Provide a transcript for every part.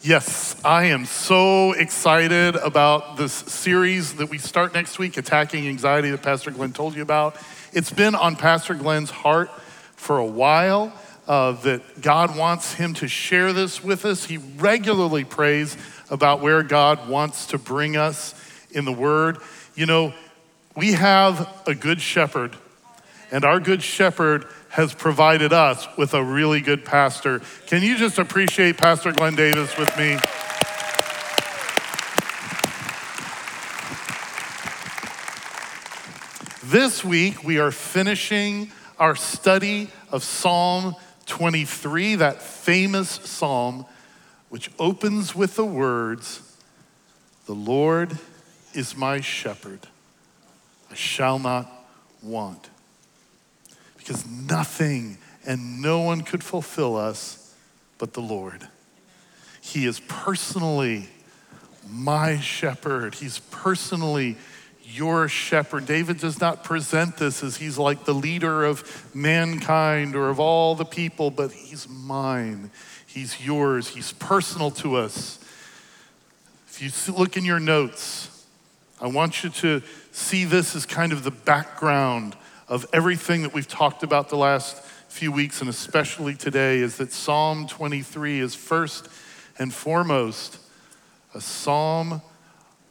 Yes, I am so excited about this series that we start next week, Attacking Anxiety, that Pastor Glenn told you about. It's been on Pastor Glenn's heart for a while uh, that God wants him to share this with us. He regularly prays about where God wants to bring us in the Word. You know, we have a good shepherd, and our good shepherd has provided us with a really good pastor. Can you just appreciate Pastor Glenn Davis with me? This week, we are finishing our study of Psalm 23, that famous psalm, which opens with the words The Lord is my shepherd, I shall not want because nothing and no one could fulfill us but the Lord. He is personally my shepherd. He's personally your shepherd. David does not present this as he's like the leader of mankind or of all the people, but he's mine. He's yours. He's personal to us. If you look in your notes, I want you to see this as kind of the background of everything that we've talked about the last few weeks, and especially today, is that Psalm 23 is first and foremost a psalm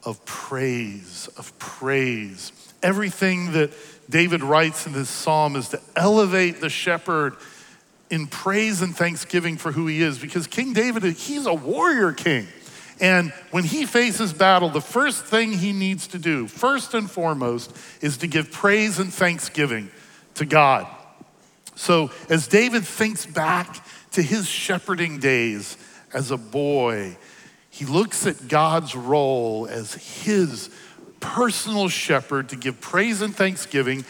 of praise, of praise. Everything that David writes in this psalm is to elevate the shepherd in praise and thanksgiving for who he is, because King David, he's a warrior king. And when he faces battle, the first thing he needs to do, first and foremost, is to give praise and thanksgiving to God. So as David thinks back to his shepherding days as a boy, he looks at God's role as his personal shepherd to give praise and thanksgiving.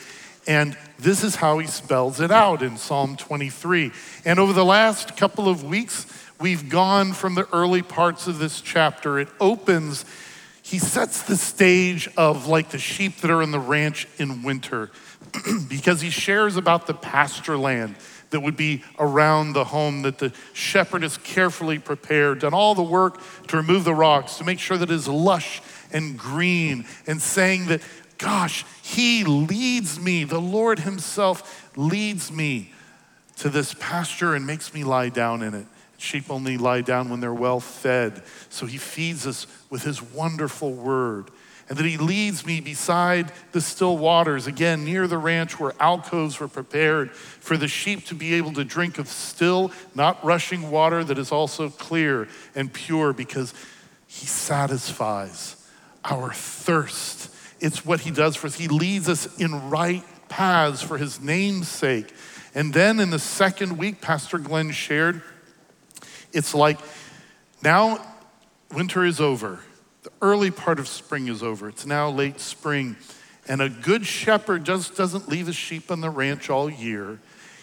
And this is how he spells it out in Psalm 23. And over the last couple of weeks, We've gone from the early parts of this chapter. It opens, he sets the stage of like the sheep that are in the ranch in winter because he shares about the pasture land that would be around the home that the shepherd has carefully prepared, done all the work to remove the rocks, to make sure that it is lush and green, and saying that, gosh, he leads me, the Lord himself leads me to this pasture and makes me lie down in it. Sheep only lie down when they're well fed. So he feeds us with his wonderful word. And that he leads me beside the still waters, again, near the ranch where alcoves were prepared for the sheep to be able to drink of still, not rushing water that is also clear and pure because he satisfies our thirst. It's what he does for us. He leads us in right paths for his name's sake. And then in the second week, Pastor Glenn shared it's like now winter is over. The early part of spring is over. It's now late spring. And a good shepherd just doesn't leave his sheep on the ranch all year.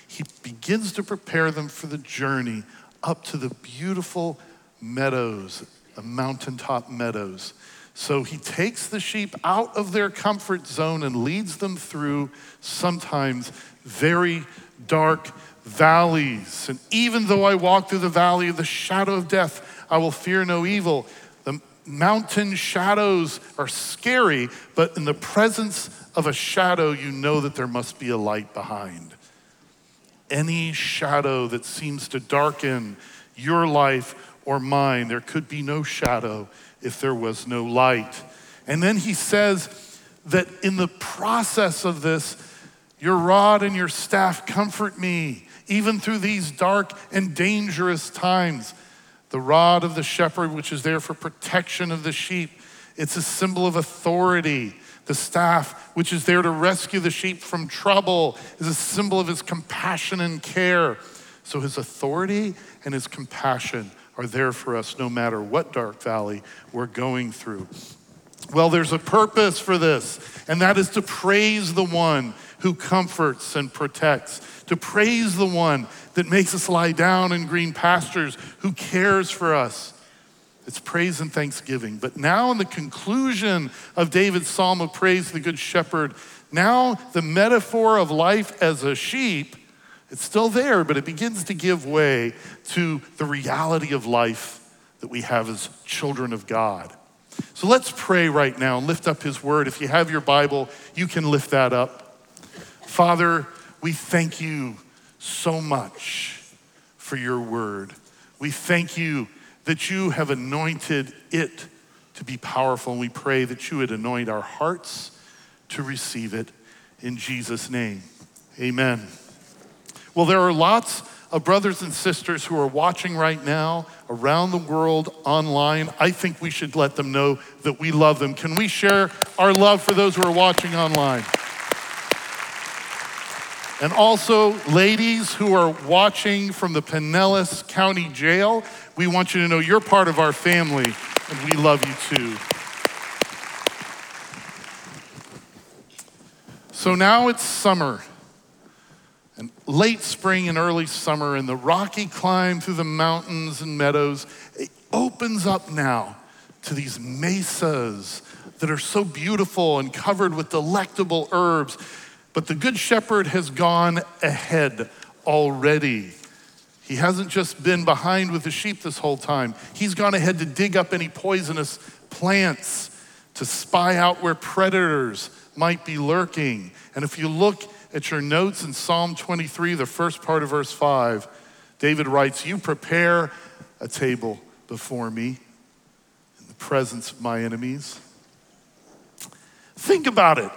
He begins to prepare them for the journey up to the beautiful meadows, the mountaintop meadows. So he takes the sheep out of their comfort zone and leads them through sometimes very dark valleys. And even though I walk through the valley of the shadow of death, I will fear no evil. The mountain shadows are scary, but in the presence of a shadow, you know that there must be a light behind. Any shadow that seems to darken your life or mine, there could be no shadow if there was no light. And then he says that in the process of this, your rod and your staff comfort me even through these dark and dangerous times. The rod of the shepherd, which is there for protection of the sheep, it's a symbol of authority. The staff, which is there to rescue the sheep from trouble, is a symbol of his compassion and care. So his authority and his compassion are there for us no matter what dark valley we're going through. Well, there's a purpose for this, and that is to praise the one who comforts and protects, to praise the one that makes us lie down in green pastures, who cares for us. It's praise and thanksgiving. But now, in the conclusion of David's psalm of praise, the Good Shepherd, now the metaphor of life as a sheep, it's still there, but it begins to give way to the reality of life that we have as children of God. So let's pray right now and lift up his word. If you have your Bible, you can lift that up. Father, we thank you so much for your word. We thank you that you have anointed it to be powerful, and we pray that you would anoint our hearts to receive it in Jesus' name. Amen. Well, there are lots of brothers and sisters who are watching right now around the world online. I think we should let them know that we love them. Can we share our love for those who are watching online? And also, ladies who are watching from the Pinellas County Jail, we want you to know you're part of our family and we love you too. So now it's summer, and late spring and early summer, and the rocky climb through the mountains and meadows it opens up now to these mesas that are so beautiful and covered with delectable herbs. But the Good Shepherd has gone ahead already. He hasn't just been behind with the sheep this whole time, he's gone ahead to dig up any poisonous plants, to spy out where predators might be lurking. And if you look at your notes in Psalm 23, the first part of verse 5, David writes, You prepare a table before me in the presence of my enemies. Think about it.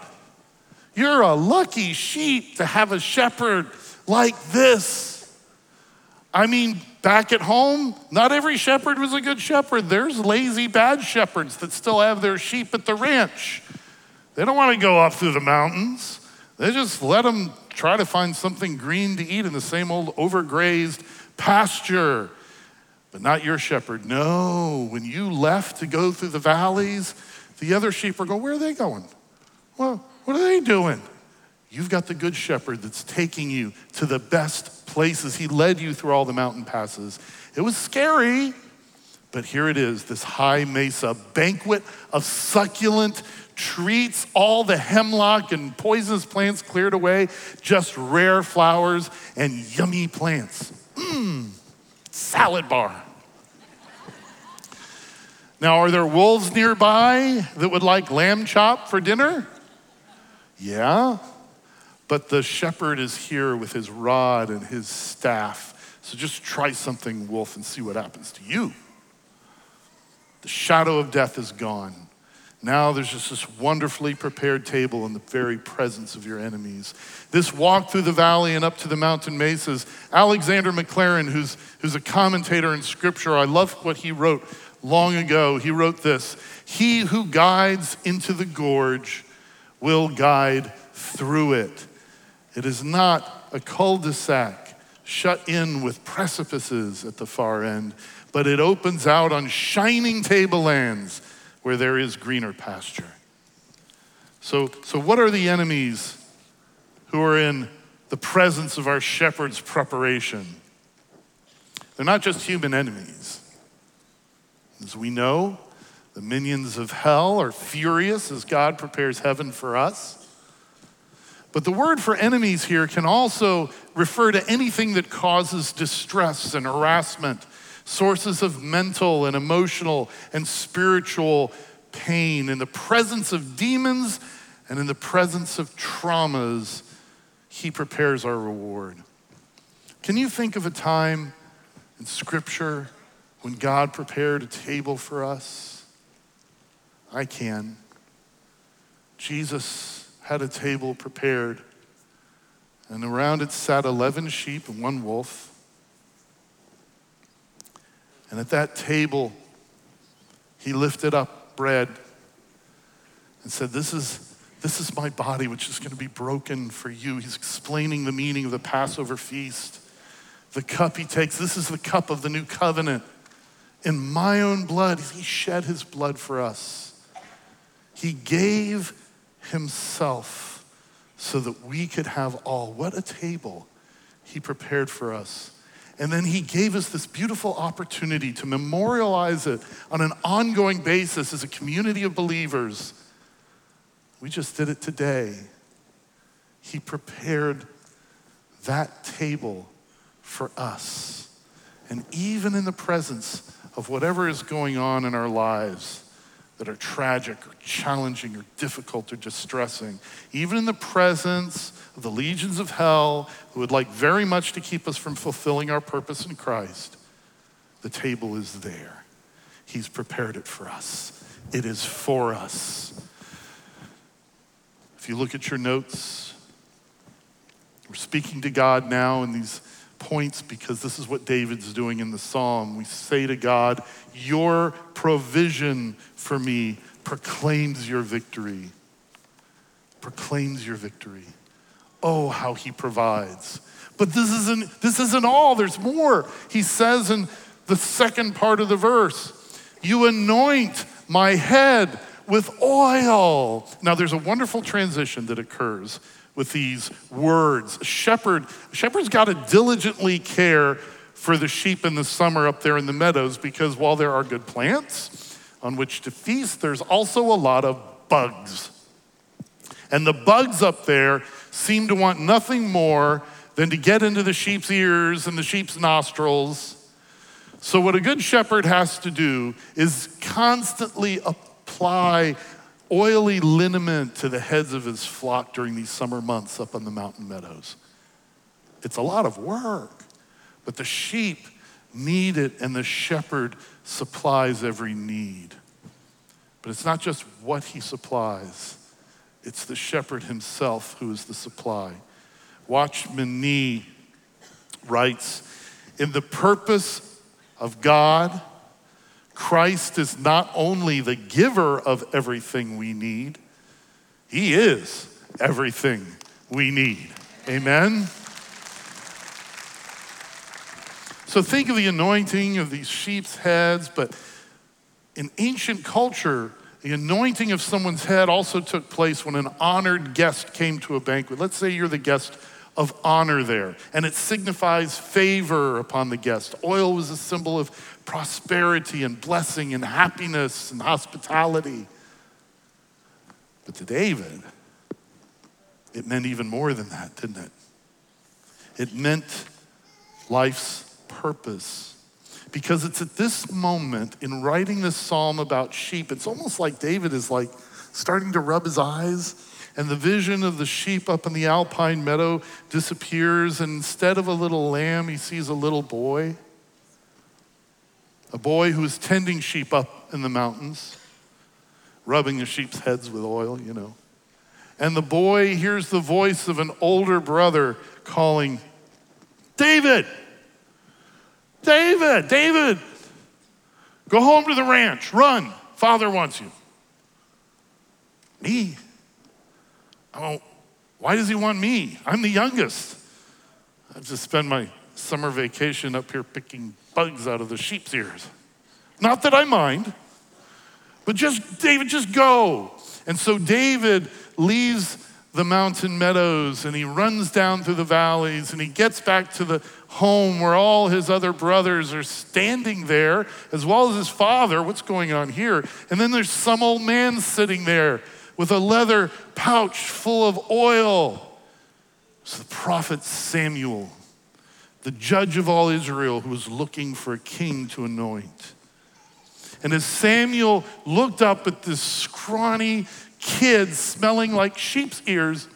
You're a lucky sheep to have a shepherd like this. I mean, back at home, not every shepherd was a good shepherd. There's lazy, bad shepherds that still have their sheep at the ranch. They don't want to go up through the mountains. They just let them try to find something green to eat in the same old overgrazed pasture. But not your shepherd. No, when you left to go through the valleys, the other sheep are going, Where are they going? Well, what are they doing? You've got the good shepherd that's taking you to the best places. He led you through all the mountain passes. It was scary, but here it is this high mesa banquet of succulent treats, all the hemlock and poisonous plants cleared away, just rare flowers and yummy plants. Mmm, salad bar. Now, are there wolves nearby that would like lamb chop for dinner? Yeah. But the shepherd is here with his rod and his staff. So just try something, wolf, and see what happens to you. The shadow of death is gone. Now there's just this wonderfully prepared table in the very presence of your enemies. This walk through the valley and up to the mountain mesas, Alexander Maclaren, who's, who's a commentator in scripture, I love what he wrote long ago. He wrote this He who guides into the gorge will guide through it. It is not a cul de sac shut in with precipices at the far end, but it opens out on shining tablelands where there is greener pasture. So, so what are the enemies who are in the presence of our shepherd's preparation? They're not just human enemies. As we know, the minions of hell are furious as God prepares heaven for us. But the word for enemies here can also refer to anything that causes distress and harassment, sources of mental and emotional and spiritual pain. In the presence of demons and in the presence of traumas, He prepares our reward. Can you think of a time in Scripture when God prepared a table for us? I can. Jesus had a table prepared, and around it sat 11 sheep and one wolf. And at that table, he lifted up bread and said, This is, this is my body, which is going to be broken for you. He's explaining the meaning of the Passover feast. The cup he takes, this is the cup of the new covenant. In my own blood, he shed his blood for us. He gave himself so that we could have all. What a table he prepared for us. And then he gave us this beautiful opportunity to memorialize it on an ongoing basis as a community of believers. We just did it today. He prepared that table for us. And even in the presence of whatever is going on in our lives that are tragic or challenging or difficult or distressing, even in the presence of the legions of hell who would like very much to keep us from fulfilling our purpose in Christ, the table is there. He's prepared it for us. It is for us. If you look at your notes, we're speaking to God now in these points because this is what David's doing in the psalm. We say to God, Your provision for me proclaims your victory. Proclaims your victory. Oh, how he provides. But this isn't, this isn't all, there's more. He says in the second part of the verse, You anoint my head with oil. Now, there's a wonderful transition that occurs with these words. Shepherd, shepherds got to diligently care for the sheep in the summer up there in the meadows because while there are good plants on which to feast, there's also a lot of bugs. And the bugs up there seem to want nothing more than to get into the sheep's ears and the sheep's nostrils. So, what a good shepherd has to do is constantly apply oily liniment to the heads of his flock during these summer months up on the mountain meadows. It's a lot of work, but the sheep need it and the shepherd supplies every need. But it's not just what he supplies, it's the shepherd himself who is the supply. Watchman Nee writes In the purpose of God, Christ is not only the giver of everything we need, He is everything we need. Amen? So think of the anointing of these sheep's heads, but in ancient culture, the anointing of someone's head also took place when an honored guest came to a banquet. Let's say you're the guest of honor there, and it signifies favor upon the guest. Oil was a symbol of prosperity and blessing and happiness and hospitality. But to David, it meant even more than that, didn't it? It meant life's purpose. Because it's at this moment in writing this psalm about sheep, it's almost like David is like starting to rub his eyes, and the vision of the sheep up in the alpine meadow disappears, and instead of a little lamb, he sees a little boy a boy who was tending sheep up in the mountains, rubbing the sheep's heads with oil, you know. And the boy hears the voice of an older brother calling, David, David, David, go home to the ranch, run, father wants you. Me? Oh, why does he want me? I'm the youngest. I just spend my summer vacation up here picking bugs out of the sheep's ears. Not that I mind, but just, David, just go. And so David leaves the mountain meadows and he runs down through the valleys and he gets back to the home where all his other brothers are standing there, as well as his father. What's going on here? And then there's some old man sitting there with a leather pouch full of oil. It's the prophet Samuel the judge of all Israel who was looking for a king to anoint. And as Samuel looked up at this scrawny kid smelling like sheep's ears,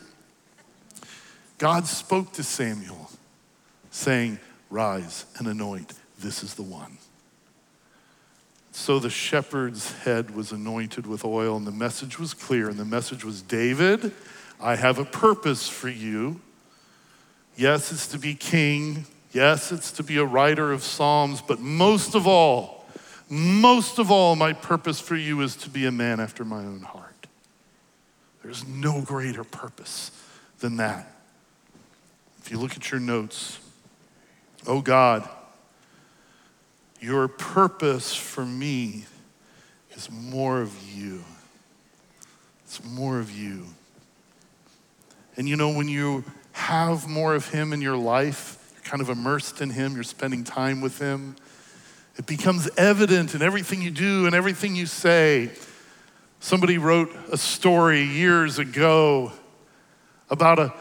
God spoke to Samuel, saying, Rise and anoint. This is the one. So the shepherd's head was anointed with oil, and the message was clear. And the message was David, I have a purpose for you. Yes, it's to be king. Yes, it's to be a writer of Psalms, but most of all, most of all, my purpose for you is to be a man after my own heart. There's no greater purpose than that. If you look at your notes, oh God, your purpose for me is more of you. It's more of you. And you know, when you have more of Him in your life, kind of immersed in Him, you're spending time with Him. It becomes evident in everything you do and everything you say. Somebody wrote a story years ago about a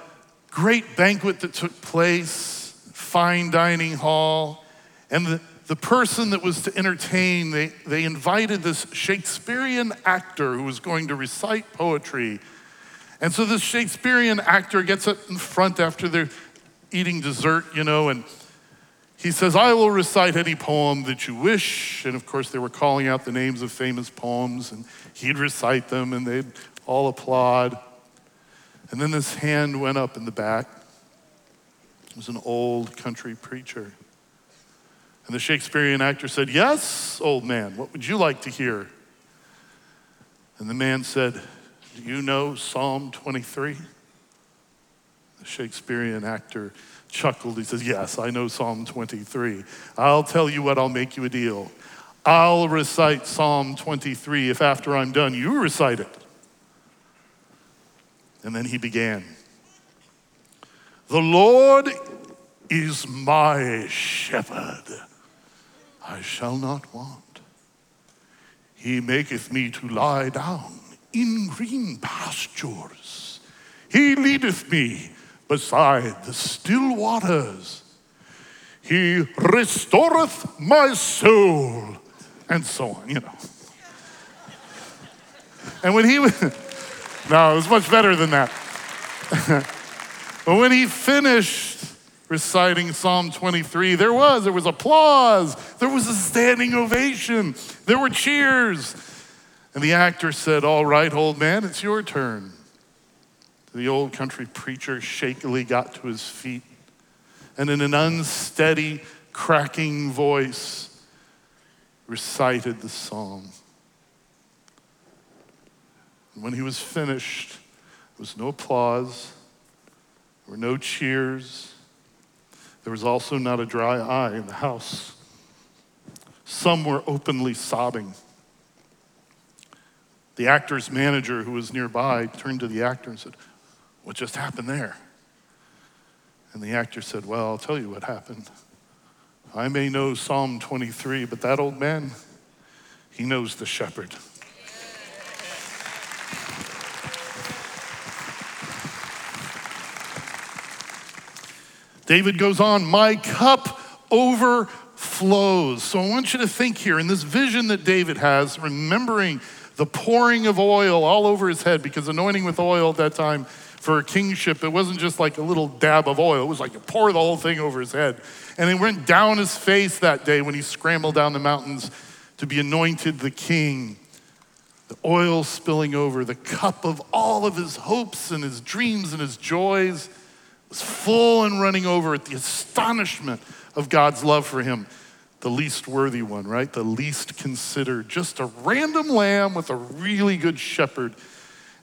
great banquet that took place, fine dining hall, And the, the person that was to entertain, they, they invited this Shakespearean actor who was going to recite poetry. And so this Shakespearean actor gets up in front after they're eating dessert, you know, and he says, I will recite any poem that you wish. And of course, they were calling out the names of famous poems, and he'd recite them, and they'd all applaud. And then this hand went up in the back. It was an old country preacher. And the Shakespearean actor said, Yes, old man, what would you like to hear? And the man said, Do you know Psalm 23? Shakespearean actor chuckled. He says, Yes, I know Psalm 23. I'll tell you what, I'll make you a deal. I'll recite Psalm 23 if after I'm done you recite it. And then he began The Lord is my shepherd, I shall not want. He maketh me to lie down in green pastures. He leadeth me beside the still waters. He restoreth my soul, and so on, you know. And when he was, no, it was much better than that. but when he finished reciting Psalm 23, there was, there was applause, there was a standing ovation, there were cheers. And the actor said, All right, old man, it's your turn. The old country preacher shakily got to his feet and, in an unsteady, cracking voice, recited the psalm. When he was finished, there was no applause, there were no cheers, there was also not a dry eye in the house. Some were openly sobbing. The actor's manager, who was nearby, turned to the actor and said, what just happened there? And the actor said, Well, I'll tell you what happened. I may know Psalm 23, but that old man, he knows the shepherd. David goes on, My cup overflows. So I want you to think here in this vision that David has, remembering the pouring of oil all over his head, because anointing with oil at that time for a kingship, it wasn't just like a little dab of oil. It was like you pour the whole thing over his head. And it went down his face that day when he scrambled down the mountains to be anointed the king. The oil spilling over, the cup of all of his hopes and his dreams and his joys was full and running over at the astonishment of God's love for him. The least worthy one, right? The least considered, just a random lamb with a really good shepherd.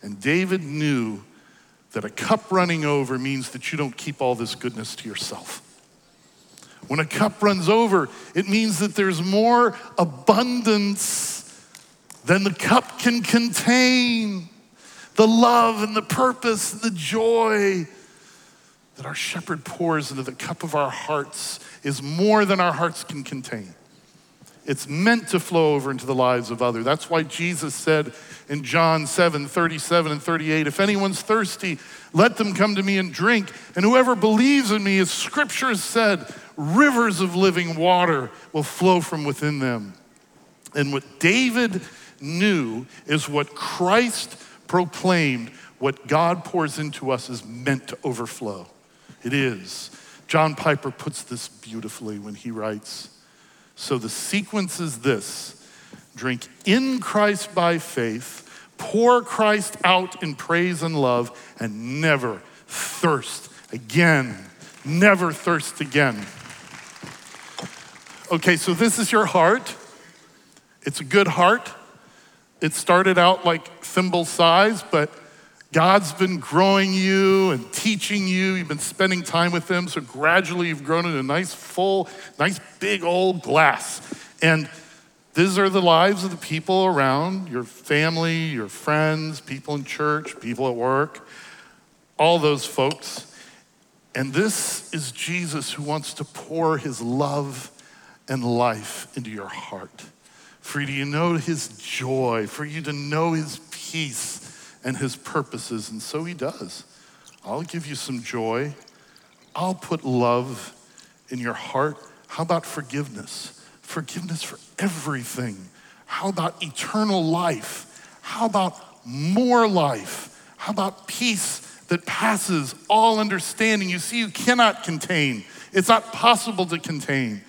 And David knew that a cup running over means that you don't keep all this goodness to yourself. When a cup runs over, it means that there's more abundance than the cup can contain. The love and the purpose and the joy that our shepherd pours into the cup of our hearts is more than our hearts can contain. It's meant to flow over into the lives of others. That's why Jesus said in John 7 37 and 38, if anyone's thirsty, let them come to me and drink. And whoever believes in me, as scripture has said, rivers of living water will flow from within them. And what David knew is what Christ proclaimed, what God pours into us is meant to overflow. It is. John Piper puts this beautifully when he writes, so the sequence is this drink in Christ by faith, pour Christ out in praise and love, and never thirst again. Never thirst again. Okay, so this is your heart. It's a good heart. It started out like thimble size, but God's been growing you and teaching you. You've been spending time with Him. So gradually you've grown into a nice, full, nice, big old glass. And these are the lives of the people around your family, your friends, people in church, people at work, all those folks. And this is Jesus who wants to pour His love and life into your heart. For you to know His joy, for you to know His peace and his purposes. And so he does. I'll give you some joy. I'll put love in your heart How about forgiveness? Forgiveness for everything. How about eternal life? How about more life? How about peace that passes all understanding? You see, you cannot contain, it's not possible to contain.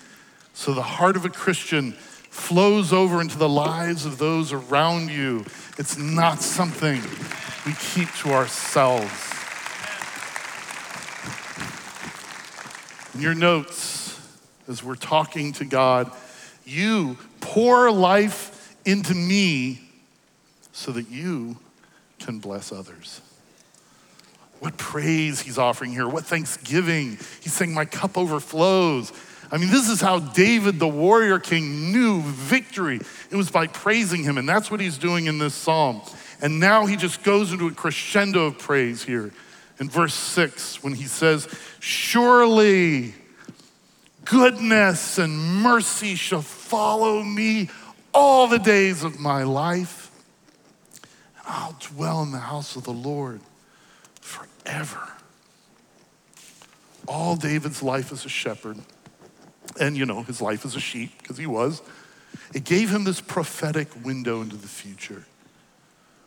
So the heart of a Christian flows over into the lives of those around you. It's not something we keep to ourselves. In your notes, as we're talking to God, you pour life into me so that you can bless others. What praise he's offering here, what thanksgiving. He's saying, My cup overflows. I mean, this is how David, the warrior king, knew victory. It was by praising him, and that's what he's doing in this psalm. And now he just goes into a crescendo of praise here in verse six when he says, Surely goodness and mercy shall follow me all the days of my life. And I'll dwell in the house of the Lord forever. All David's life as a shepherd and you know, his life as a sheep, because he was, it gave him this prophetic window into the future.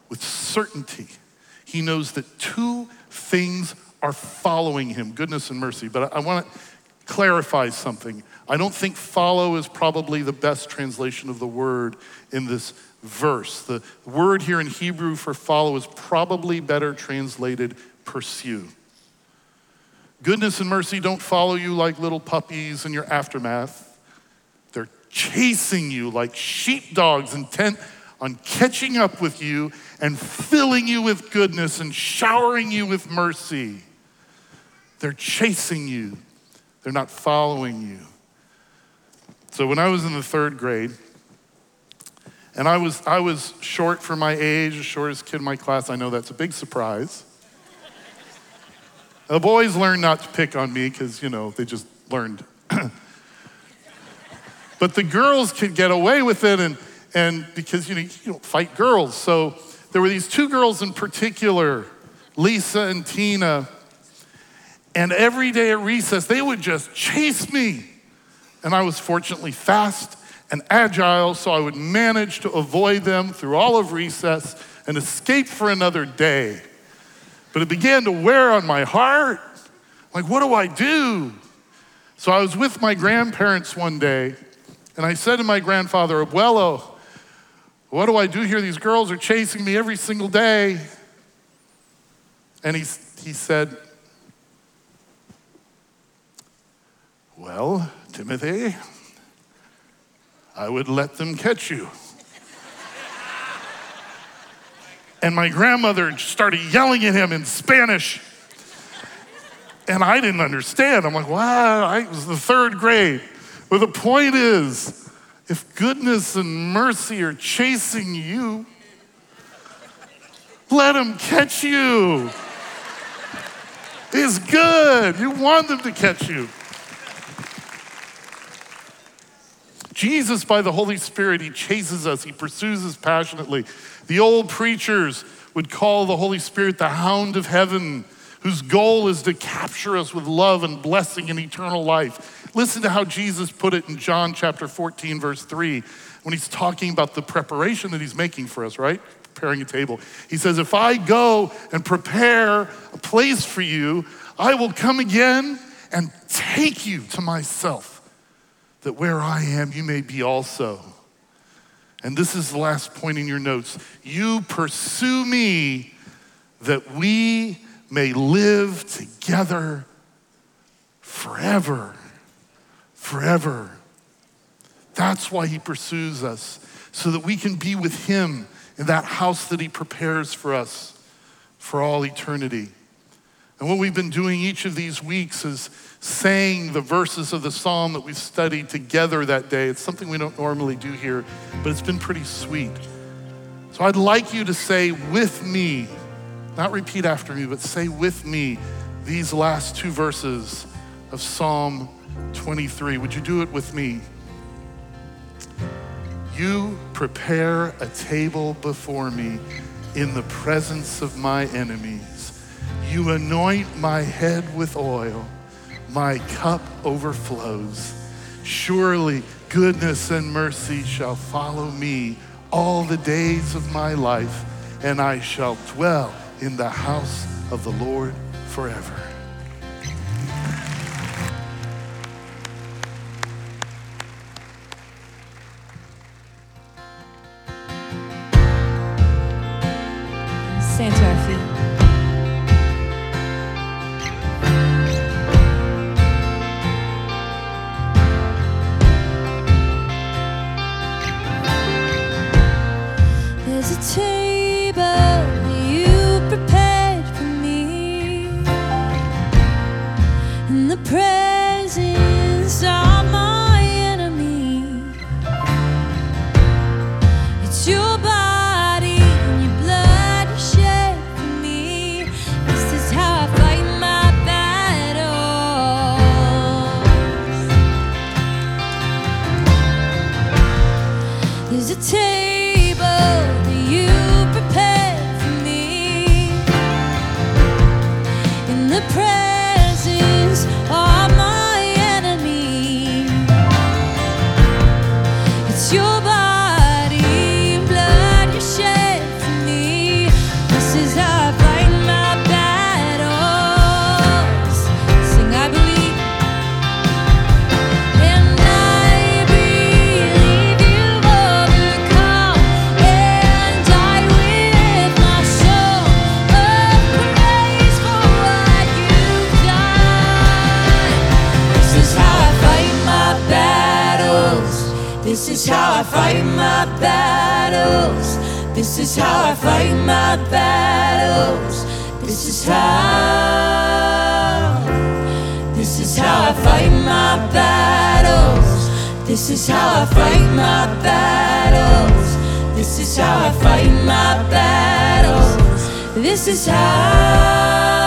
With certainty, he knows that two things are following him goodness and mercy. But I, I want to clarify something. I don't think follow is probably the best translation of the word in this verse. The word here in Hebrew for follow is probably better translated pursue. Goodness and mercy don't follow you like little puppies in your aftermath. They're chasing you like sheepdogs, intent on catching up with you and filling you with goodness and showering you with mercy. They're chasing you, they're not following you. So when I was in the third grade, and I was, I was short for my age, the shortest kid in my class. I know that's a big surprise. The boys learned not to pick on me because, you know, they just learned. but the girls could get away with it and, and because, you know, you don't fight girls. So there were these two girls in particular, Lisa and Tina. And every day at recess, they would just chase me. And I was fortunately fast and agile, so I would manage to avoid them through all of recess and escape for another day. But it began to wear on my heart. Like, what do I do? So I was with my grandparents one day, and I said to my grandfather, Abuelo, what do I do here? These girls are chasing me every single day. And he, he said, Well, Timothy, I would let them catch you. And my grandmother started yelling at him in Spanish. And I didn't understand. I'm like, wow, I was the third grade. But the point is, if goodness and mercy are chasing you, let them catch you. It's good. You want them to catch you. Jesus, by the Holy Spirit, He chases us, He pursues us passionately. The old preachers would call the Holy Spirit the hound of heaven, whose goal is to capture us with love and blessing and eternal life. Listen to how Jesus put it in John chapter 14, verse 3, when he's talking about the preparation that he's making for us, right? Preparing a table. He says, If I go and prepare a place for you, I will come again and take you to myself, that where I am, you may be also. And this is the last point in your notes. You pursue me that we may live together forever. Forever. That's why he pursues us, so that we can be with him in that house that he prepares for us for all eternity. And what we've been doing each of these weeks is saying the verses of the psalm that we've studied together that day. It's something we don't normally do here, but it's been pretty sweet. So I'd like you to say with me, not repeat after me, but say with me these last two verses of Psalm 23. Would you do it with me? You prepare a table before me in the presence of my enemies. You anoint my head with oil, my cup overflows. Surely goodness and mercy shall follow me all the days of my life, and I shall dwell in the house of the Lord forever. hesitate This is how I fight my battles. This is how I fight my battles. This is how. This is how I fight my battles. This is how I fight my battles. This is how I fight my battles. This is how.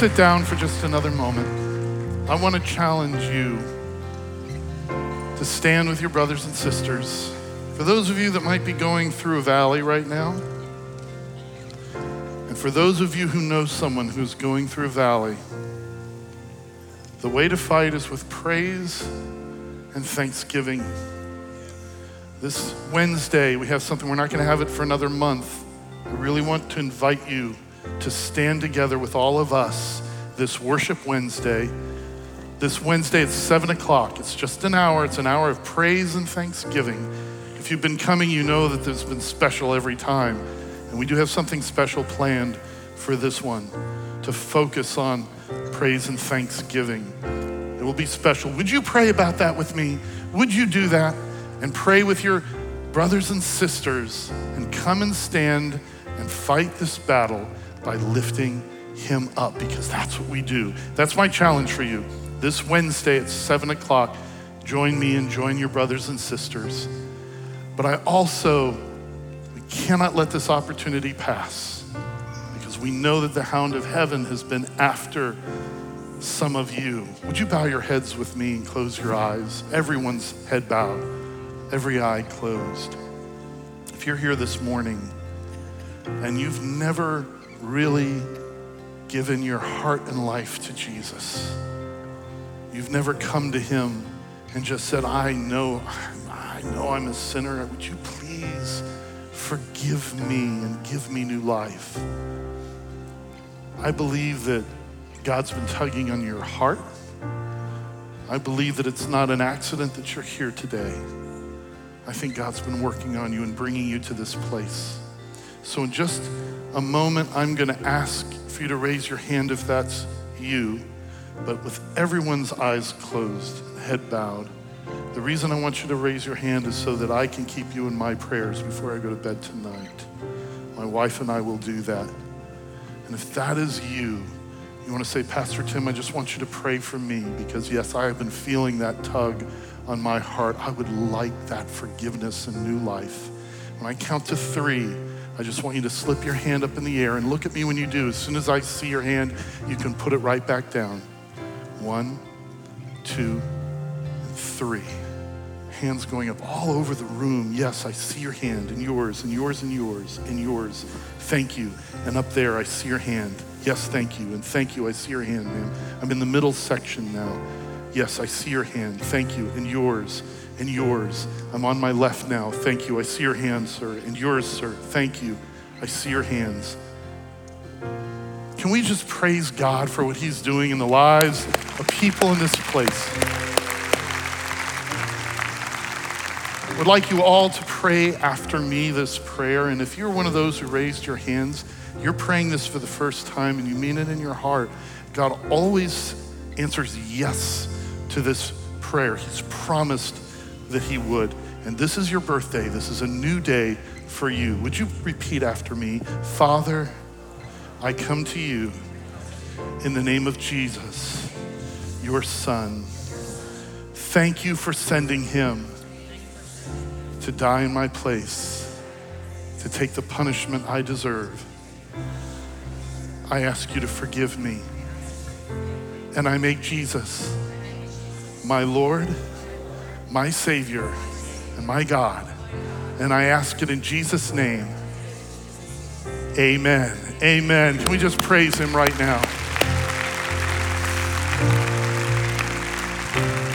Sit down for just another moment, I want to challenge you to stand with your brothers and sisters. For those of you that might be going through a valley right now, and for those of you who know someone who's going through a valley, the way to fight is with praise and thanksgiving. This Wednesday, we have something, we're not going to have it for another month. I really want to invite you to stand together with all of us this Worship Wednesday. This Wednesday at 7 o'clock. It's just an hour, it's an hour of praise and thanksgiving. If you've been coming, you know that there's been special every time. And we do have something special planned for this one to focus on praise and thanksgiving. It will be special. Would you pray about that with me? Would you do that and pray with your brothers and sisters and come and stand and fight this battle by lifting him up because that's what we do. That's my challenge for you. This Wednesday at 7 o'clock, join me and join your brothers and sisters. But I also, we cannot let this opportunity pass because we know that the hound of heaven has been after some of you. Would you bow your heads with me and close your eyes? Everyone's head bowed, every eye closed. If you're here this morning and you've never really given your heart and life to Jesus, you've never come to Him and just said, I know, I know I'm a sinner. Would you please forgive me and give me new life? I believe that God's been tugging on your heart. I believe that it's not an accident that you're here today. I think God's been working on you and bringing you to this place. So, in just a moment, I'm going to ask for you to raise your hand if that's you, but with everyone's eyes closed, head bowed. The reason I want you to raise your hand is so that I can keep you in my prayers before I go to bed tonight. My wife and I will do that. And if that is you, you want to say, Pastor Tim, I just want you to pray for me because, yes, I have been feeling that tug on my heart. I would like that forgiveness and new life. When I count to three, I just want you to slip your hand up in the air and look at me when you do. As soon as I see your hand, you can put it right back down. One, two, three. Hands going up all over the room. Yes, I see your hand and yours and yours and yours and yours. Thank you. And up there, I see your hand. Yes, thank you. And thank you. I see your hand, ma'am. I'm in the middle section now. Yes, I see your hand. Thank you. And yours and yours. I'm on my left now. Thank you. I see your hand, sir. And yours, sir. Thank you. I see your hands. Can we just praise God for what He's doing in the lives of people in this place? I would like you all to pray after me this prayer. And if you're one of those who raised your hands, you're praying this for the first time and you mean it in your heart. God always answers yes to this prayer. He's promised that He would. And this is your birthday. This is a new day for you. Would you repeat after me? Father, I come to you in the name of Jesus, your Son. Thank you for sending Him to die in my place, to take the punishment I deserve. I ask you to forgive me. And I make Jesus my Lord, my Savior, and my God. And I ask it in Jesus' name. Amen. Amen. Can we just praise Him right now?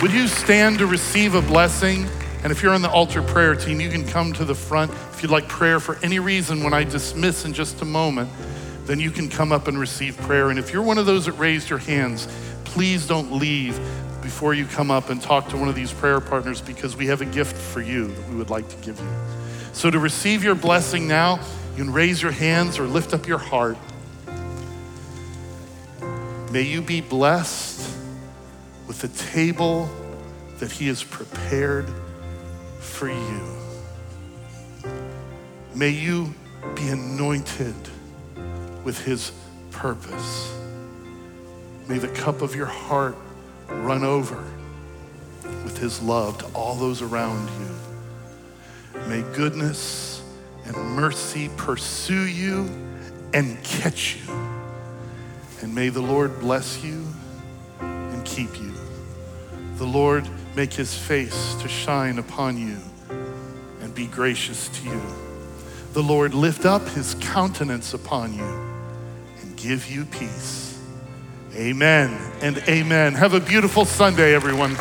Would you stand to receive a blessing? And if you're on the altar prayer team, you can come to the front. If you'd like prayer for any reason when I dismiss in just a moment, then you can come up and receive prayer. And if you're one of those that raised your hands, please don't leave before you come up and talk to one of these prayer partners because we have a gift for you that we would like to give you. So to receive your blessing now, you can raise your hands or lift up your heart. May you be blessed with the table that He has prepared for you. May you be anointed with His purpose. May the cup of your heart run over with His love to all those around you. May goodness and mercy pursue you and catch you And may the Lord bless you and keep you. The Lord make his face to shine upon you and be gracious to you. The Lord lift up his countenance upon you and give you peace. Amen and amen. Have a beautiful Sunday, everyone.